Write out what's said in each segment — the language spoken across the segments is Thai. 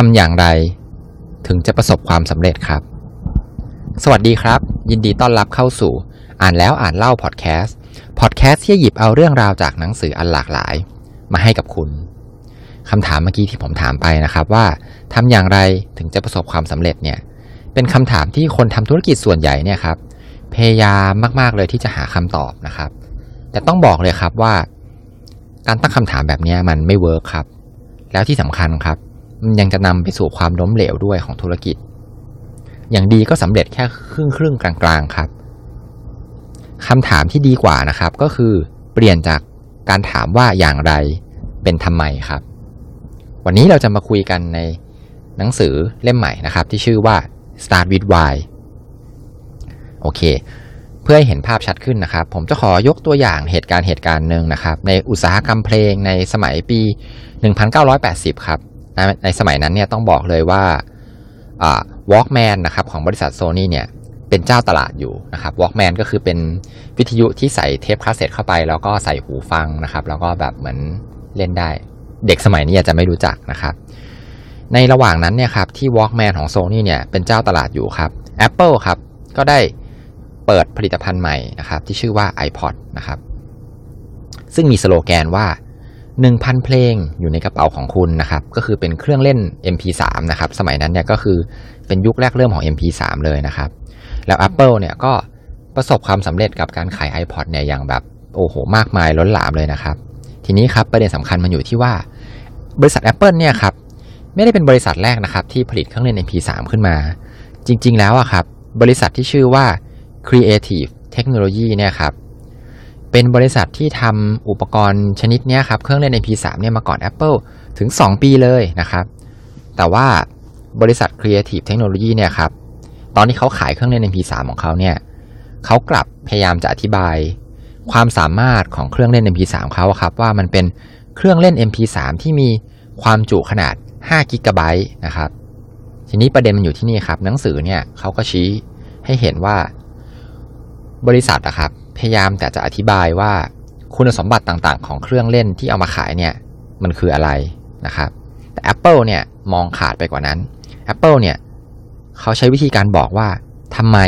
ทำอย่างไรถึงจะประสบความสำเร็จครับ สวัสดีครับ ยินดีต้อนรับเข้าสู่ อ่านแล้วอ่านเล่าพอดแคสต์ พอดแคสต์ที่หยิบเอาเรื่องราวจากหนังสืออันหลากหลาย มาให้กับคุณคำถามเมื่อกี้ที่ผมถามไปนะครับว่าทำอย่างไรถึงจะประสบความสำเร็จเนี่ย เป็นคำถามที่คนทำธุรกิจส่วนใหญ่เนี่ยครับ พยายามมาก ๆ เลยที่จะหาคำตอบนะครับ แต่ต้องบอกเลยครับว่า การตั้งคำถามแบบนี้มันไม่เวิร์คครับ แล้วที่สำคัญครับ ยังจะนำไปสู่ความล้มเหลวด้วยของธุรกิจ อย่างดีก็สำเร็จแค่ครึ่งครึ่งกลางๆครับคำถามที่ดีกว่านะครับ ก็คือเปลี่ยนจากการถามว่าอย่างไรเป็นทำไมครับ วันนี้เราจะมาคุยกันในหนังสือเล่มใหม่นะครับ ที่ชื่อว่า Start with Why โอเค เพื่อให้เห็นภาพชัดขึ้นนะครับ ผมจะขอยกตัวอย่างเหตุการณ์เหตุการณ์หนึ่งนะครับ ในอุตสาหกรรมเพลงในสมัยปี 1980 ครับ ในสมัยนั้นเนี่ยต้องบอกเลยว่า Walkman นะครับของบริษัทโซนี่เนี่ยเป็นเจ้าตลาดอยู่นะครับ Walkman ก็คือเป็นวิทยุที่ใส่เทปคาสเซ็ตเข้าไป แล้วก็ใส่หูฟังนะครับ แล้วก็แบบเหมือนเล่นได้ เด็กสมัยนี้อาจจะไม่รู้จักนะครับ ในระหว่างนั้นเนี่ยครับที่ Walkman ของโซนี่เนี่ยเป็นเจ้าตลาดอยู่ครับ Apple ครับก็ได้เปิดผลิตภัณฑ์ใหม่นะครับที่ชื่อว่า iPod นะครับซึ่งมีสโลแกนว่า 1,000 เพลงอยู่ในกระเป๋าของคุณนะครับ ก็คือเป็นเครื่องเล่น MP3 นะครับ สมัยนั้นเนี่ยก็คือเป็นยุคแรกเริ่มของ MP3 เลยนะครับ แล้ว Apple เนี่ยก็ประสบความสำเร็จกับการขาย iPod เนี่ยอย่างแบบโอ้โห มากมายล้นหลามเลยนะครับ ทีนี้ครับประเด็นสำคัญมันอยู่ที่ว่า บริษัท Apple เนี่ยครับไม่ได้เป็นบริษัทแรกนะครับที่ผลิตเครื่องเล่น MP3 ขึ้นมา จริง ๆ แล้วอะครับบริษัทที่ชื่อว่า Creative Technology เนี่ยครับ เป็นบริษัทที่ทำอุปกรณ์ชนิดนี้ครับ เครื่องเล่น MP3 เนี่ยมาก่อน Apple ถึง 2 ปีเลยนะครับ แต่ว่าบริษัท Creative Technology เนี่ยครับ ตอนที่เขาขายเครื่องเล่น MP3 ของเขาเนี่ยเขากลับพยายามจะอธิบาย ความสามารถของเครื่องเล่น MP3 เขาครับ ว่ามันเป็นเครื่องเล่น MP3 ที่มีความจุขนาด5กิกะไบต์นะครับ ทีนี้ประเด็นมันอยู่ที่นี่ครับ หนังสือเนี่ยเขาก็ชี้ให้เห็นว่าบริษัทอะครับ พยายามแต่จะอธิบายว่าคุณสมบัติต่างๆ ของเครื่องเล่นที่เอามาขายเนี่ยมันคืออะไรนะครับ แต่ Apple เนี่ยมองขาดไปกว่านั้น Apple เนี่ยเขาใช้วิธีการบอกว่าทำไม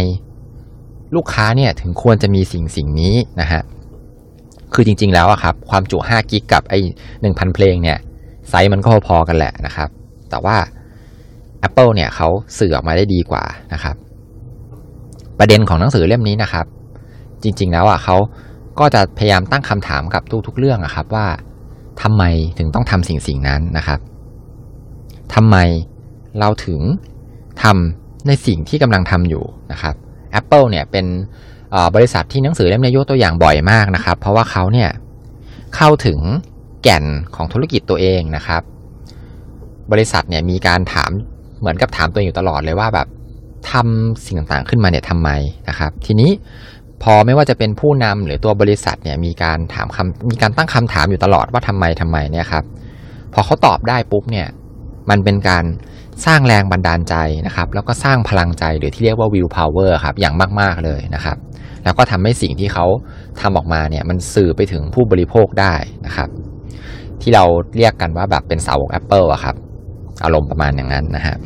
ลูกค้าเนี่ยถึงควรจะมีสิ่งสิ่งนี้นะฮะ คือจริง ๆ แล้วอะครับ ความจุ5กิกกับไอ้1,000 เพลงเนี่ยไซส์มันก็พอๆกันแหละนะครับ แต่ว่า Apple เนี่ยเขาสื่อออกมาได้ดีกว่านะครับ ประเด็นของหนังสือเล่มนี้นะครับ จริง ๆ แล้วอะเขาก็จะพยายามตั้งคำถามกับทุกๆเรื่องอะครับว่าทำไมถึงต้องทำสิ่งสิ่งนั้นนะครับทำไมเราถึงทำในสิ่งที่กำลังทำอยู่นะครับ Apple เนี่ยเป็นบริษัทที่หนังสือเล่มนี้ยกตัวอย่างบ่อยมากนะครับ เพราะว่าเขาเนี่ยเข้าถึงแก่นของธุรกิจตัวเองนะครับ บริษัทเนี่ยมีการถามเหมือนกับถามตัวเองอยู่ตลอดเลยว่าแบบทำสิ่งต่างๆขึ้นมาเนี่ยทำไมนะครับ ทีนี้ พอไม่ว่าจะเป็นผู้นำหรือตัวบริษัทเนี่ยมีการถามคำมีการตั้งคำถามอยู่ตลอดว่าทำไมทำไมเนี่ยครับพอเขาตอบได้ปุ๊บเนี่ยมันเป็นการสร้างแรงบันดาลใจนะครับ แล้วก็สร้างพลังใจหรือที่เรียกว่า will power ครับอย่างมาก ๆ เลยนะครับ แล้วก็ทำให้สิ่งที่เขาทำออกมาเนี่ยมันสื่อไปถึงผู้บริโภคได้นะครับ ที่เราเรียกกันว่าแบบเป็นเสาวก Apple อะครับ อารมณ์ประมาณอย่างนั้นนะฮะ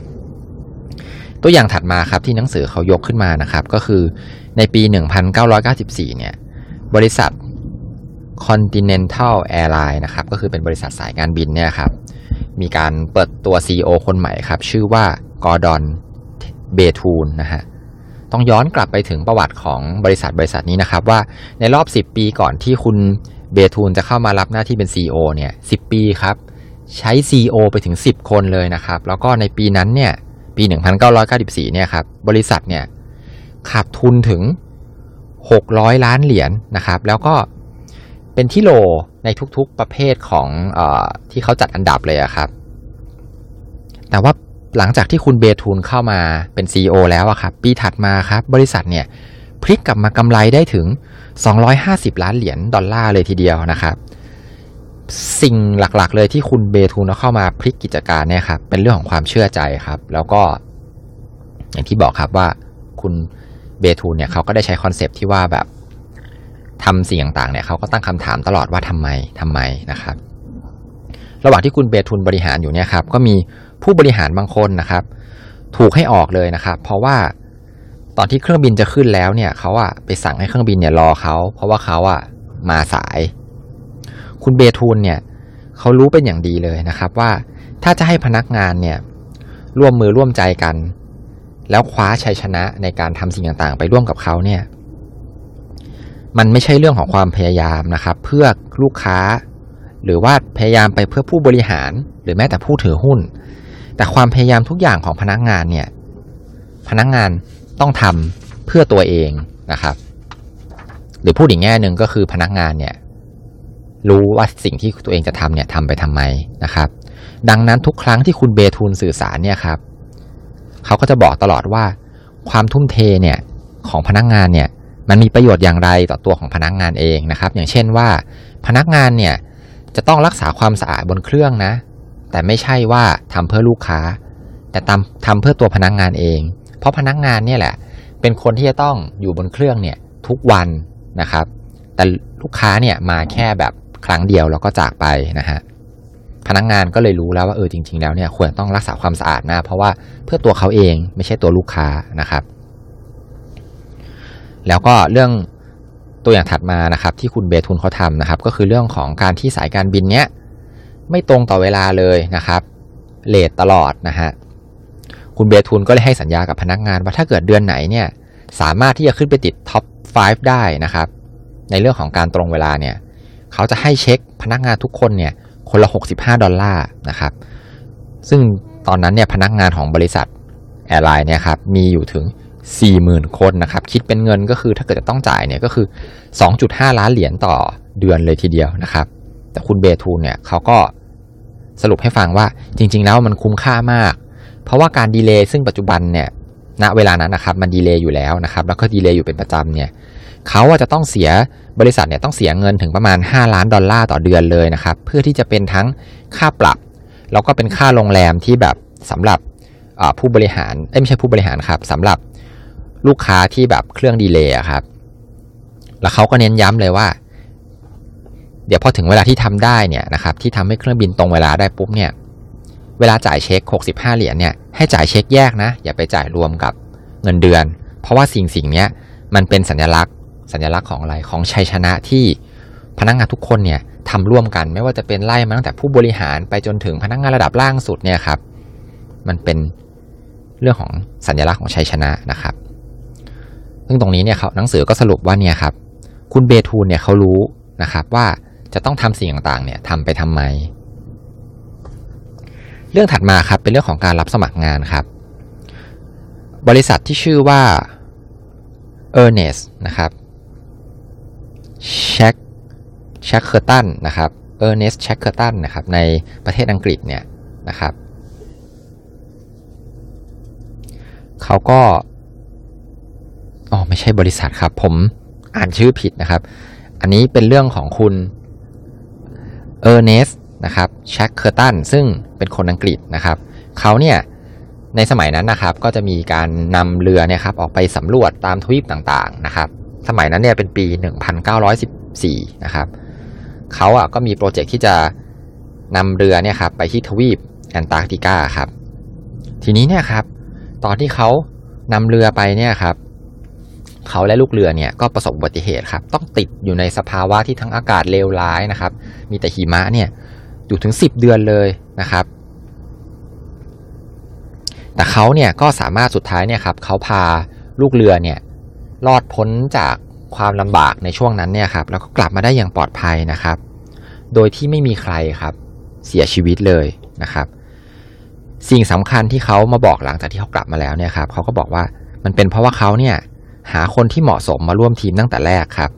ตัวอย่างถัดมาครับที่หนังสือเขายกขึ้นมานะครับก็คือในปี 1994 เนี่ยบริษัท Continental Airline นะครับก็คือเป็นบริษัทสายการบินเนี่ยครับมีการเปิดตัว CEO คนใหม่ครับชื่อว่ากอร์ดอนเบทูนนะฮะต้องย้อนกลับไปถึงประวัติของบริษัทบริษัทนี้นะครับว่าในรอบ 10 ปีก่อนที่คุณเบทูนจะเข้ามารับหน้าที่เป็น CEO เนี่ย10 ปีครับใช้ CEO ไปถึง 10 คนเลยนะครับ แล้วก็ในปีนั้นเนี่ย ปี 1994 เนี่ยครับบริษัทเนี่ยขาดทุนถึง 600 ล้านเหรียญนนะครับ แล้วก็เป็นที่โลในทุกๆประเภทของอที่เขาจัดอันดับเลยครับ แต่ว่าหลังจากที่คุณเบทูนเข้ามาเป็น CEO แล้วครับปีถัดมาครับบริษัทเนี่ยพลิกกลับมากำไรได้ถึง 250 ล้านเหรียญดอลลาร์เลยทีเดียวนะครับ สิ่งหลักๆ เลยที่คุณเบทูนเข้ามาพลิกกิจการเนี่ยครับเป็นเรื่องของความเชื่อใจครับ แล้วก็ อย่างที่บอกครับว่าคุณเบทูนเนี่ยเขาก็ได้ใช้ concept ที่ว่าแบบทำสิ่งต่างๆเนี่ยเขาก็ตั้งคำถามตลอดว่าทำไมทำไมนะครับ ระหว่างที่คุณเบทูนบริหารอยู่เนี่ยครับ ก็มีผู้บริหารบางคนนะครับ ถูกให้ออกเลยนะครับ เพราะว่าตอนที่เครื่องบินจะขึ้นแล้วเนี่ยเขาอะไปสั่งให้เครื่องบินเนี่ยรอเขาเพราะว่าเขาอะมาสาย คุณเบทูนเนี่ยเขารู้เป็นอย่างดีเลยนะครับว่าถ้าจะให้พนักงานเนี่ยร่วมมือร่วมใจกัน แล้วคว้าชัยชนะในการทำสิ่งต่างๆ ไปร่วมกับเขาเนี่ยมันไม่ใช่เรื่องของความพยายามนะครับ เพื่อลูกค้า หรือว่าพยายามไปเพื่อผู้บริหาร หรือแม้แต่ผู้ถือหุ้น แต่ความพยายามทุกอย่างของพนักงานเนี่ยพนักงานต้องทำเพื่อตัวเองนะครับ หรือพูดอีกแง่หนึ่งก็คือพนักงานเนี่ย รู้ว่าสิ่งที่ตัวเองจะทำเนี่ยทำไปทำไมนะครับ ดังนั้นทุกครั้งที่คุณเบทูลสื่อสารเนี่ยครับเขาก็จะบอกตลอดว่าความทุ่มเทเนี่ยของพนักงานเนี่ยมันมีประโยชน์อย่างไรต่อตัวของพนักงานเองนะครับ อย่างเช่นว่า พนักงานเนี่ยจะต้องรักษาความสะอาดบนเครื่องนะ แต่ไม่ใช่ว่าทำเพื่อลูกค้า แต่ทำทำเพื่อตัวพนักงานเอง เพราะพนักงานเนี่ยแหละ เป็นคนที่จะต้องอยู่บนเครื่องเนี่ยทุกวันนะครับ แต่ลูกค้าเนี่ยมาแค่แบบ ครั้งเดียวแล้วก็จากไปนะฮะพนักงานก็เลยรู้แล้วว่าเออจริง ๆ แล้วเนี่ยควรต้องรักษาความสะอาดนะเพราะว่าเพื่อตัวเขาเองไม่ใช่ตัวลูกค้านะครับ แล้วก็เรื่องตัวอย่างถัดมานะครับที่คุณเบทุนเขาทำนะครับ ก็คือเรื่องของการที่สายการบินเนี้ยไม่ตรงต่อเวลาเลยนะครับเลทตลอดนะฮะคุณเบทุนก็เลยให้สัญญากับพนักงานว่าถ้าเกิดเดือนไหนเนี่ยสามารถที่จะขึ้นไปติด top 5 ได้นะครับ ในเรื่องของการตรงเวลาเนี่ย เขาจะให้เช็คพนักงานทุกคนเนี่ยคนละ 65 ดอลลาร์นะครับ ซึ่งตอนนั้นเนี่ยพนักงานของบริษัท airline เนี่ยครับมีอยู่ถึง 40,000 คนนะครับ คิดเป็นเงินก็คือถ้าเกิดจะต้องจ่ายเนี่ยก็คือ 2.5 ล้านเหรียญต่อเดือนเลยทีเดียวนะครับ แต่คุณเบทูนเนี่ยเขาก็สรุปให้ฟังว่าจริง ๆ แล้วมันคุ้มค่ามาก เพราะว่าการ delay ซึ่งปัจจุบันเนี่ยณเวลานั้นนะครับมัน delay อยู่แล้วนะครับ แล้วก็ delay อยู่เป็นประจำเนี่ยเขาจะต้องเสีย บริษัทเนี่ยต้องเสียเงินถึงประมาณ 5 ล้านดอลลาร์ต่อเดือนเลยนะครับ เพื่อที่จะเป็นทั้งค่าปรับ แล้วก็เป็นค่าโรงแรมที่แบบสำหรับผู้บริหารไม่ใช่ผู้บริหารครับสำหรับลูกค้าที่แบบเครื่อง delay ครับ แล้วเขาก็เน้นย้ำเลยว่า เดี๋ยวพอถึงเวลาที่ทำได้เนี่ยนะครับ ที่ทำให้เครื่องบินตรงเวลาได้ปุ๊บเนี่ย เวลาจ่ายเช็ค 65 เหรียญเนี่ยให้จ่ายเช็คแยกนะ อย่าไปจ่ายรวมกับเงินเดือน เพราะว่าสิ่งสิ่งนี้มันเป็นสัญลักษณ์ สัญลักษณ์ของอะไรของชัยชนะที่พนักงานทุกคนเนี่ยทำร่วมกันไม่ว่าจะเป็นไล่มาตั้งแต่ผู้บริหารไปจนถึงพนักงานระดับล่างสุดเนี่ยครับ มันเป็นเรื่องของสัญลักษณ์ของชัยชนะนะครับ ซึ่งตรงนี้เนี่ยเขาหนังสือก็สรุปว่าเนี่ยครับ คุณเบทูนเนี่ยเขารู้นะครับว่าจะต้องทำสิ่งต่างๆเนี่ยทำไปทำไม เรื่องถัดมาครับเป็นเรื่องของการรับสมัครงานครับ บริษัทที่ชื่อว่า e a r n e s t นะครับ แช็คแช็คเคอร์ตันนะครับเออร์เนสแช็คเคอร์ตันนะครับในประเทศอังกฤษเนี่ยนะครับเขาก็อ๋อไม่ใช่บริษัทครับ ผมอ่านชื่อผิดนะครับ อันนี้เป็นเรื่องของคุณเออร์เนสนะครับแช็คเคอร์ตันซึ่งเป็นคนอังกฤษนะครับเขาเนี่ยในสมัยนั้นนะครับก็จะมีการนำเรือเนี่ยครับออกไปสำรวจตามทวีปต่างๆนะครับ สมัยนั้นเนี่ยเป็นปี 1914 นะครับเขาอะก็มี project ที่จะนำเรือเนี่ยครับไปที่ทวีปแอนตาร์กติกาครับ ทีนี้เนี่ยครับ ตอนที่เขานำเรือไปเนี่ยครับเขาและลูกเรือเนี่ยก็ประสบอุบัติเหตุครับต้องติดอยู่ในสภาวะที่ทั้งอากาศเลวร้ายนะครับ มีแต่หิมะเนี่ยอยู่ถึง 10 เดือนเลยนะครับ แต่เขาเนี่ยก็สามารถสุดท้ายเนี่ยครับเขาพาลูกเรือเนี่ย รอดพ้นจากความลำบากในช่วงนั้นเนี่ยครับแล้วก็กลับมาได้อย่างปลอดภัยนะครับ โดยที่ไม่มีใครครับเสียชีวิตเลยนะครับ สิ่งสำคัญที่เขามาบอกหลังจากที่เขากลับมาแล้วเนี่ยครับเขาก็บอกว่ามันเป็นเพราะว่าเขาเนี่ยหาคนที่เหมาะสมมาร่วมทีมตั้งแต่แรกครับ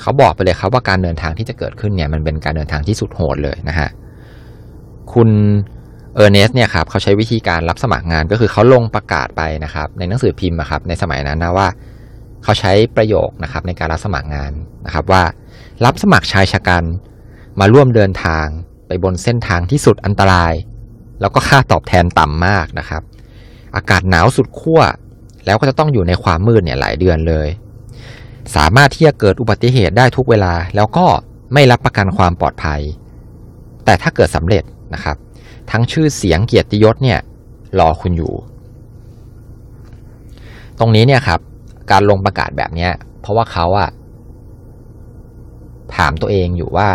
เขาบอกไปเลยครับว่าการเดินทางที่จะเกิดขึ้นเนี่ยมันเป็นการเดินทางที่สุดโหดเลยนะฮะคุณเออร์เนสเนี่ยครับเขาใช้วิธีการรับสมัครงานก็คือเขาลงประกาศไปนะครับ ในหนังสือพิมพ์ครับในสมัยนั้นนะว่า เขาใช้ประโยคนะครับในการรับสมัครงานนะครับว่ารับสมัครชายชะกันมาร่วมเดินทางไปบนเส้นทางที่สุดอันตราย แล้วก็ค่าตอบแทนต่ำมากนะครับ อากาศหนาวสุดขั้วแล้วก็จะต้องอยู่ในความมืดเนี่ยหลายเดือนเลย สามารถที่จะเกิดอุบัติเหตุได้ทุกเวลา แล้วก็ไม่รับประกันความปลอดภัย แต่ถ้าเกิดสำเร็จนะครับ ทั้งชื่อเสียงเกียรติยศเนี่ยรอคุณอยู่ ตรงนี้เนี่ยครับ การลงประกาศแบบเนี้ย เพราะว่าเขาอะถามตัวเองอยู่ว่า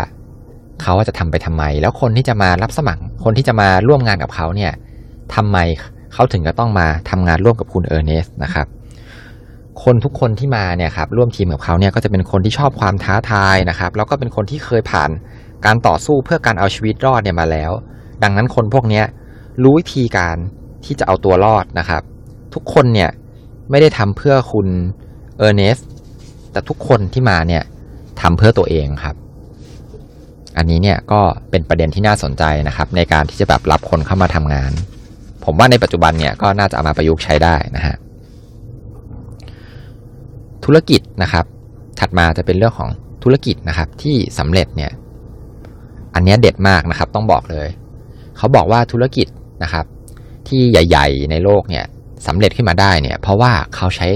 เขาจะทำไปทำไม แล้วคนที่จะมารับสมัคร คนที่จะมาร่วมงานกับเขาเนี่ยทำไมเขาถึงจะต้องมาทำงานร่วมกับคุณเออร์เนสนะครับ คนทุกคนที่มาเนี่ยครับร่วมทีมกับเขาเนี่ยก็จะเป็นคนที่ชอบความท้าทายนะครับ แล้วก็เป็นคนที่เคยผ่านการต่อสู้เพื่อการเอาชีวิตรอดเนี่ยมาแล้ว ดังนั้นคนพวกนี้รู้วิธีการที่จะเอาตัวรอดนะครับ ทุกคนเนี่ย ไม่ได้ทำเพื่อคุณเออร์เนสแต่ทุกคนที่มาเนี่ยทำเพื่อตัวเองครับ อันนี้เนี่ยก็เป็นประเด็นที่น่าสนใจนะครับ ในการที่จะแบบรับคนเข้ามาทำงาน ผมว่าในปัจจุบันเนี่ยก็น่าจะเอามาประยุกต์ใช้ได้นะฮะธุรกิจนะครับ ถัดมาจะเป็นเรื่องของธุรกิจนะครับที่สำเร็จเนี่ย อันนี้เด็ดมากนะครับ ต้องบอกเลย เขาบอกว่าธุรกิจนะครับ ที่ใหญ่ ๆ ในโลกเนี่ย สำเร็จขึ้นมาได้เนี่ยเพราะว่าเขาใช้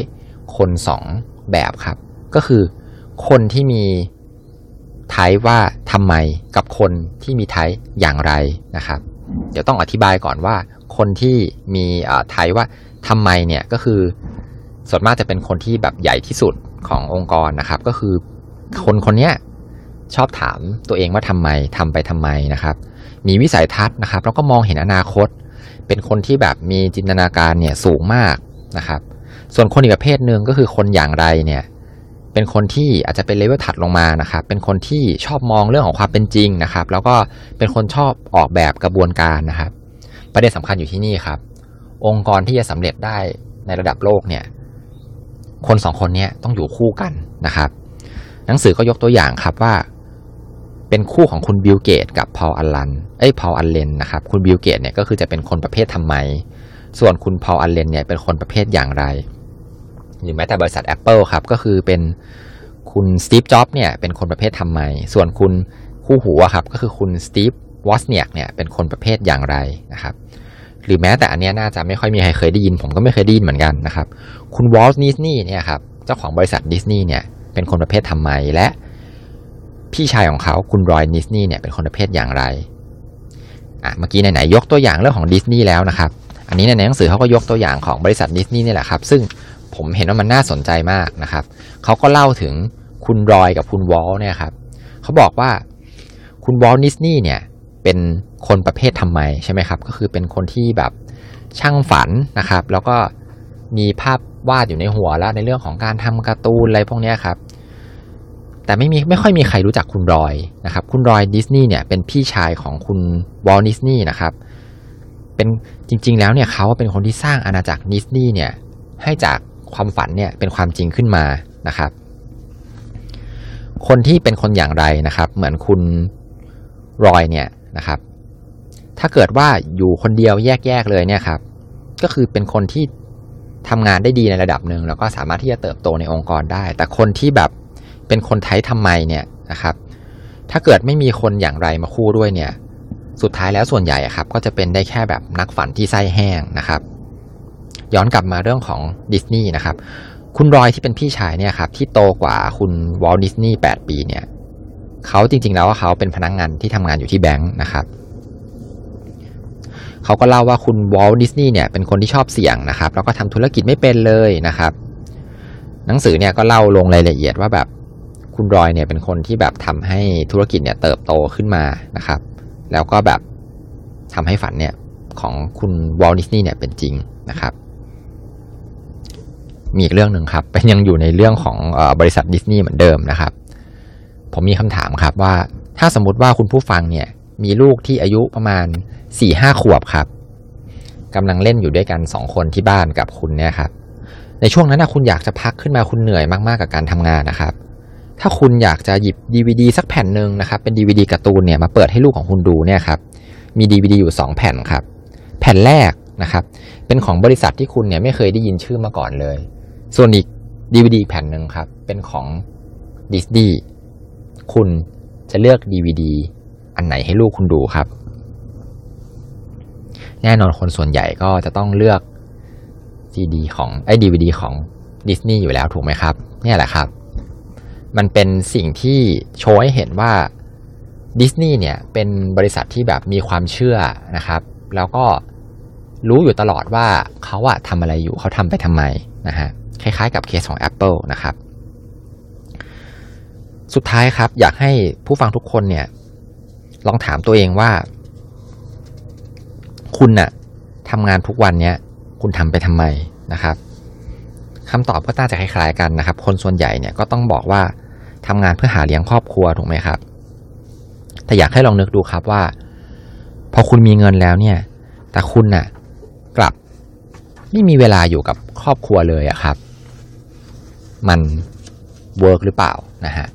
คนสองแบบครับ ก็คือคนที่มีไทป์ว่าทำไมกับคนที่มีไทป์อย่างไรนะครับ เดี๋ยวต้องอธิบายก่อนว่า คนที่มีไทป์ว่าทำไมเนี่ยก็คือ ส่วนมากจะเป็นคนที่แบบใหญ่ที่สุดขององค์กรนะครับ ก็คือคนคนนี้ชอบถามตัวเองว่าทำไมทำไปทำไมนะครับ มีวิสัยทัศน์นะครับ แล้วก็มองเห็นอนาคต เป็นคนที่แบบมีจินตนาการเนี่ยสูงมากนะครับ ส่วนคนอีกประเภทหนึ่งก็คือคนอย่างไรเนี่ยเป็นคนที่อาจจะเป็นเลเวลถัดลงมานะครับ เป็นคนที่ชอบมองเรื่องของความเป็นจริงนะครับ แล้วก็เป็นคนชอบออกแบบกระบวนการนะครับ ประเด็นสำคัญอยู่ที่นี่ครับ องค์กรที่จะสำเร็จได้ในระดับโลกเนี่ย คนสองคนนี้ต้องอยู่คู่กันนะครับ หนังสือก็ยกตัวอย่างครับว่า เป็นคู่ของคุณบิลเกตกับพอลอัลลันเอ้ยพอลอัลเลนนะครับ คุณบิลเกตเนี่ยก็คือจะเป็นคนประเภททำไม ส่วนคุณพอลอัลเลนเนี่ยเป็นคนประเภทอย่างไร หรือแม้แต่บริษัท Apple ครับ ก็คือเป็นคุณสตีฟจ็อบเนี่ยเป็นคนประเภททำไม ส่วนคุณคู่หูครับ ก็คือคุณสตีฟวอสเนียกเนี่ยเป็นคนประเภทอย่างไรนะครับ หรือแม้แต่อันนี้น่าจะไม่ค่อยมีใครเคยได้ยิน ผมก็ไม่เคยได้ยินเหมือนกันนะครับ คุณวอลต์ดิสนีย์เนี่ยครับ เจ้าของบริษัทดิสนีย์เนี่ยเป็นคนประเภททำไมและ พี่ชายของเขาคุณรอยดิสนีย์เนี่ยเป็นคนประเภทอย่างไรอะเมื่อกี้ไหนๆยกตัวอย่างเรื่องของดิสนีย์แล้วนะครับ อันนี้ในหนังสือเขาก็ยกตัวอย่างของบริษัทดิสนีย์นี่แหละครับ ซึ่งผมเห็นว่ามันน่าสนใจมากนะครับ เขาก็เล่าถึงคุณรอยกับคุณวอลเนี่ยครับ เขาบอกว่าคุณวอลนิสนี่เนี่ยเป็นคนประเภททำไมใช่ไหมครับ ก็คือเป็นคนที่แบบช่างฝันนะครับ แล้วก็มีภาพวาดอยู่ในหัวแล้วในเรื่องของการทำการ์ตูนอะไรพวกนี้ครับ แต่ไม่มีไม่ค่อยมีใครรู้จักคุณรอยนะครับ คุณรอยดิสนีย์เนี่ยเป็นพี่ชายของคุณวอลดิสนีย์นะครับเป็นจริง ๆ แล้วเนี่ยเขาเป็นคนที่สร้างอาณาจักรดิสนีย์เนี่ยให้จากความฝันเนี่ยเป็นความจริงขึ้นมานะครับ คนที่เป็นคนอย่างไรนะครับ เหมือนคุณรอยเนี่ยนะครับ ถ้าเกิดว่าอยู่คนเดียวแยกๆเลยเนี่ยครับ ก็คือเป็นคนที่ทำงานได้ดีในระดับหนึ่งแล้วก็สามารถที่จะเติบโตในองค์กรได้ แต่คนที่แบบ เป็นคนไทยทำไมเนี่ยนะครับ ถ้าเกิดไม่มีคนอย่างไรมาคู่ด้วยเนี่ย สุดท้ายแล้วส่วนใหญ่ครับ ก็จะเป็นได้แค่แบบนักฝันที่ไส้แห้งนะครับ ย้อนกลับมาเรื่องของดิสนีย์นะครับ คุณรอยที่เป็นพี่ชายเนี่ยครับ ที่โตกว่าคุณวอลดิสนีย์แปดปีเนี่ยเขาจริง ๆ แล้วว่าเขาเป็นพนักงงานที่ทำงานอยู่ที่แบงค์นะครับเขาก็เล่าว่าคุณวอลดิสนีย์เนี่ยเป็นคนที่ชอบเสี่ยงนะครับ แล้วก็ทำธุรกิจไม่เป็นเลยนะครับ หนังสือเนี่ยก็เล่าลงรายละเอียดว่าแบบ คุณรอยเนี่ยเป็นคนที่แบบทำให้ธุรกิจเนี่ยเติบโตขึ้นมานะครับ แล้วก็แบบทำให้ฝันเนี่ยของคุณวอลดิสนีย์เนี่ยเป็นจริงนะครับ มีอีกเรื่องหนึ่งครับ เป็นยังอยู่ในเรื่องของอบริษัทดิสนีย์เหมือนเดิมนะครับ ผมมีคำถามครับว่าถ้าสมมติว่าคุณผู้ฟังเนี่ยมีลูกที่อายุประมาณสี่ห้าขวบครับกำลังเล่นอยู่ด้วยกันสองคนที่บ้านกับคุณเนี่ยครับในช่วงนั้นนะคุณอยากจะพักขึ้นมาคุณเหนื่อยมากๆกับการทำงานนะครับ ถ้าคุณอยากจะหยิบดีวดีสักแผ่นหนึ่งนะครับ เป็นดีวดีการ์ตูนเนี่ยมาเปิดให้ลูกของคุณดูเนี่ยครับ มีดีวดีอยู่สองแผ่นครับ แผ่นแรกนะครับ เป็นของบริษัทที่คุณเนี่ยไม่เคยได้ยินชื่อมาก่อนเลย ส่วนอีกดีวดีแผ่นหนึ่งครับ เป็นของดิสนีย์คุณจะเลือกดีวดีอันไหนให้ลูกคุณดูครับ แน่นอนคนส่วนใหญ่ก็จะต้องเลือกซีดีของไอ้ดีวดีของดิสนีย์อยู่แล้วถูกไหมครับ เนี่ยแหละครับ มันเป็นสิ่งที่โชว์ให้เห็นว่าดิสนีย์เนี่ยเป็นบริษัทที่แบบมีความเชื่อนะครับ แล้วก็รู้อยู่ตลอดว่าเขาอะทำอะไรอยู่เขาทำไปทำไมนะฮะคล้ายๆกับเคสของ Apple นะครับ สุดท้ายครับ อยากให้ผู้ฟังทุกคนเนี่ย ลองถามตัวเองว่า คุณน่ะทำงานทุกวันเนี้ยคุณทำไปทำไมนะครับคำตอบก็น่าจะคล้ายๆกันนะครับ คนส่วนใหญ่เนี่ยก็ต้องบอกว่า ทำงานเพื่อหาเลี้ยงครอบครัวถูกไหมครับ แต่อยากให้ลองนึกดูครับว่า พอคุณมีเงินแล้วเนี่ย แต่คุณน่ะ กลับไม่มีเวลาอยู่กับครอบครัวเลยอะครับ มันเวิร์กหรือเปล่านะฮะ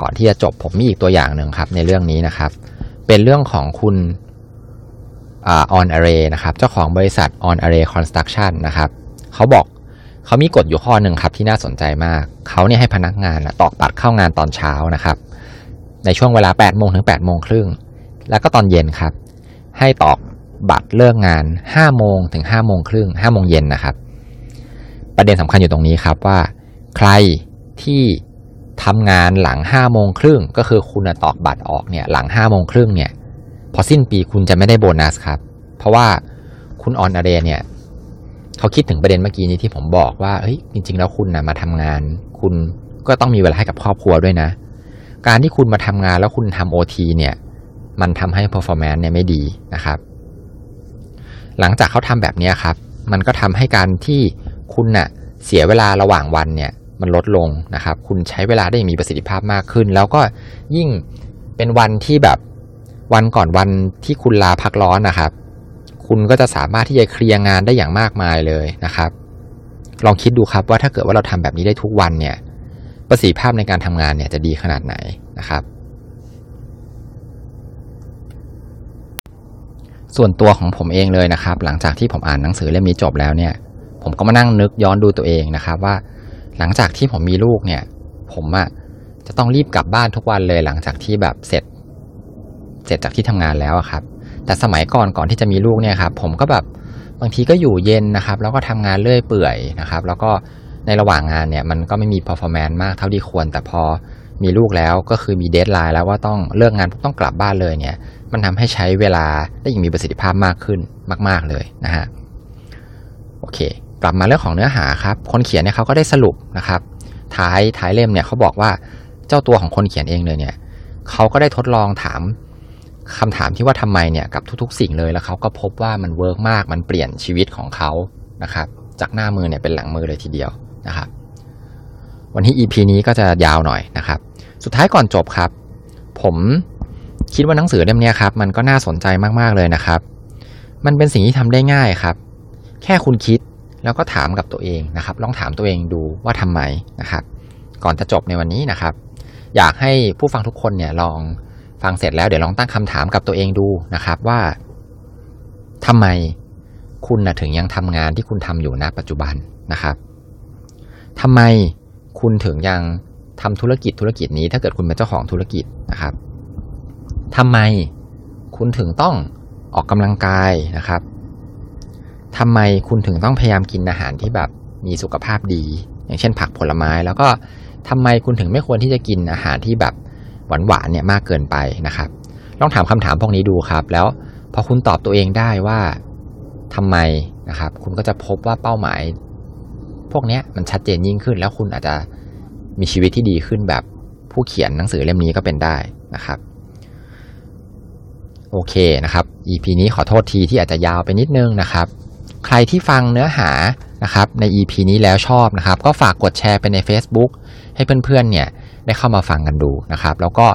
ก่อนที่จะจบผมมีอีกตัวอย่างหนึ่งครับ ในเรื่องนี้นะครับ เป็นเรื่องของคุณออนอาร์เรนะครับ เจ้าของบริษัท On Array Construction นะครับ เขาบอก เขามีกฎอยู่ข้อหนึ่งครับที่น่าสนใจมาก เขาเนี่ยให้พนักงานตอกบัตรเข้างานตอนเช้านะครับ ในช่วงเวลา8โมงถึง8โมงครึ่ง แล้วก็ตอนเย็นครับ ให้ตอกบัตรเลิกงาน5โมงถึง5โมงครึ่ง5โมงเย็นนะครับ ประเด็นสำคัญอยู่ตรงนี้ครับว่า ใครที่ทำงานหลัง5โมงครึ่งก็คือคุณตอกบัตรออกเนี่ยหลัง5โมงครึ่งเนี่ยพอสิ้นปีคุณจะไม่ได้โบนัสครับ เพราะว่าคุณออนอาเรเนี่ย เขาคิดถึงประเด็นเมื่อกี้นี้ที่ผมบอกว่าเฮ้ยจริง ๆ แล้วคุณนะมาทำงาน คุณก็ต้องมีเวลาให้กับครอบครัวด้วยนะ การที่คุณมาทำงานแล้วคุณทำโอทีเนี่ย มันทำให้ performance เนี่ยไม่ดีนะครับ หลังจากเขาทำแบบนี้ครับ มันก็ทำให้การที่คุณนะ่ะเสียเวลาระหว่างวันเนี่ย มันลดลงนะครับ คุณใช้เวลาได้มีประสิทธิภาพมากขึ้น แล้วก็ยิ่งเป็นวันที่แบบวันก่อนวันที่คุณลาพักร้อนนะครับ คุณก็จะสามารถที่จะเคลียร์งานได้อย่างมากมายเลยนะครับ ลองคิดดูครับว่าถ้าเกิดว่าเราทำแบบนี้ได้ทุกวันเนี่ย ประสิทธิภาพในการทำงานเนี่ยจะดีขนาดไหนนะครับ ส่วนตัวของผมเองเลยนะครับ หลังจากที่ผมอ่านหนังสือเล่มนี้จบแล้วเนี่ย ผมก็มานั่งนึกย้อนดูตัวเองนะครับ ว่าหลังจากที่ผมมีลูกเนี่ย ผมอะจะต้องรีบกลับบ้านทุกวันเลย หลังจากที่แบบเสร็จ เสร็จจากที่ทำงานแล้วครับ แต่สมัยก่อนก่อนที่จะมีลูกเนี่ยครับผมก็แบบบางทีก็อยู่เย็นนะครับ แล้วก็ทำงานเรื่อยเปื่อยนะครับ แล้วก็ในระหว่างงานเนี่ยมันก็ไม่มี performance มากเท่าที่ควร แต่พอมีลูกแล้วก็คือมีเดทไลน์แล้วว่าต้องเลิกงานต้องกลับบ้านเลยเนี่ย มันทำให้ใช้เวลาได้อย่างมีประสิทธิภาพมากขึ้นมาก ๆเลยนะฮะโอเค กลับมาเรื่องของเนื้อหาครับ คนเขียนเนี่ยเขาก็ได้สรุปนะครับ ท้ายท้ายเล่มเนี่ยเขาบอกว่าเจ้าตัวของคนเขียนเองเลยเนี่ยเขาก็ได้ทดลองถาม คำถามที่ว่าทำไมเนี่ยกับทุกๆ สิ่งเลยแล้วเขาก็พบว่ามันเวิร์กมากมันเปลี่ยนชีวิตของเขานะครับ จากหน้ามือเนี่ยเป็นหลังมือเลยทีเดียวนะครับ วันที่ EP นี้ก็จะยาวหน่อยนะครับ สุดท้ายก่อนจบครับ ผมคิดว่าหนังสือเล่มนี้ครับมันก็น่าสนใจมากๆเลยนะครับ มันเป็นสิ่งที่ทำได้ง่ายครับ แค่คุณคิดแล้วก็ถามกับตัวเองนะครับ ลองถามตัวเองดูว่าทำไมนะครับ ก่อนจะจบในวันนี้นะครับ อยากให้ผู้ฟังทุกคนเนี่ยลอง ฟังเสร็จแล้วเดี๋ยวลองตั้งคำถามกับตัวเองดูนะครับว่าทำไมคุณนะถึงยังทำงานที่คุณทำอยู่ณปัจจุบันนะครับทำไมคุณถึงยังทำธุรกิจธุรกิจนี้ ถ้าเกิดคุณเป็นเจ้าของธุรกิจนะครับทำไมคุณถึงต้องออกกำลังกายนะครับทำไมคุณถึงต้องพยายามกินอาหารที่แบบมีสุขภาพดี อย่างเช่นผักผลไม้ แล้วก็ทำไมคุณถึงไม่ควรที่จะกินอาหารที่แบบ หวานๆเนี่ยมากเกินไปนะครับ ลองถามคำถามพวกนี้ดูครับ แล้วพอคุณตอบตัวเองได้ว่าทำไมนะครับ คุณก็จะพบว่าเป้าหมาย พวกนี้มันชัดเจนยิ่งขึ้น แล้วคุณอาจจะมีชีวิตที่ดีขึ้นแบบผู้เขียนหนังสือเล่มนี้ก็เป็นได้นะครับ โอเคนะครับ EP นี้ขอโทษทีที่อาจจะยาวไปนิดนึงนะครับ ใครที่ฟังเนื้อหานะครับใน EP นี้แล้วชอบนะครับ ก็ฝากกดแชร์ไปใน Facebook ให้เพื่อนๆเนี่ย ได้เข้ามาฟังกันดูนะครับ แล้วก็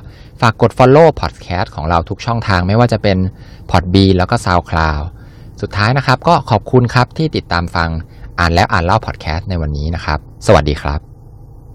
ฝากกด follow podcast ของเราทุกช่องทางไม่ว่าจะเป็น Podbean แล้วก็ SoundCloud สุดท้ายนะครับ ก็ขอบคุณครับที่ติดตามฟังอ่านแล้วอ่านเล่า podcast ในวันนี้นะครับ สวัสดีครับ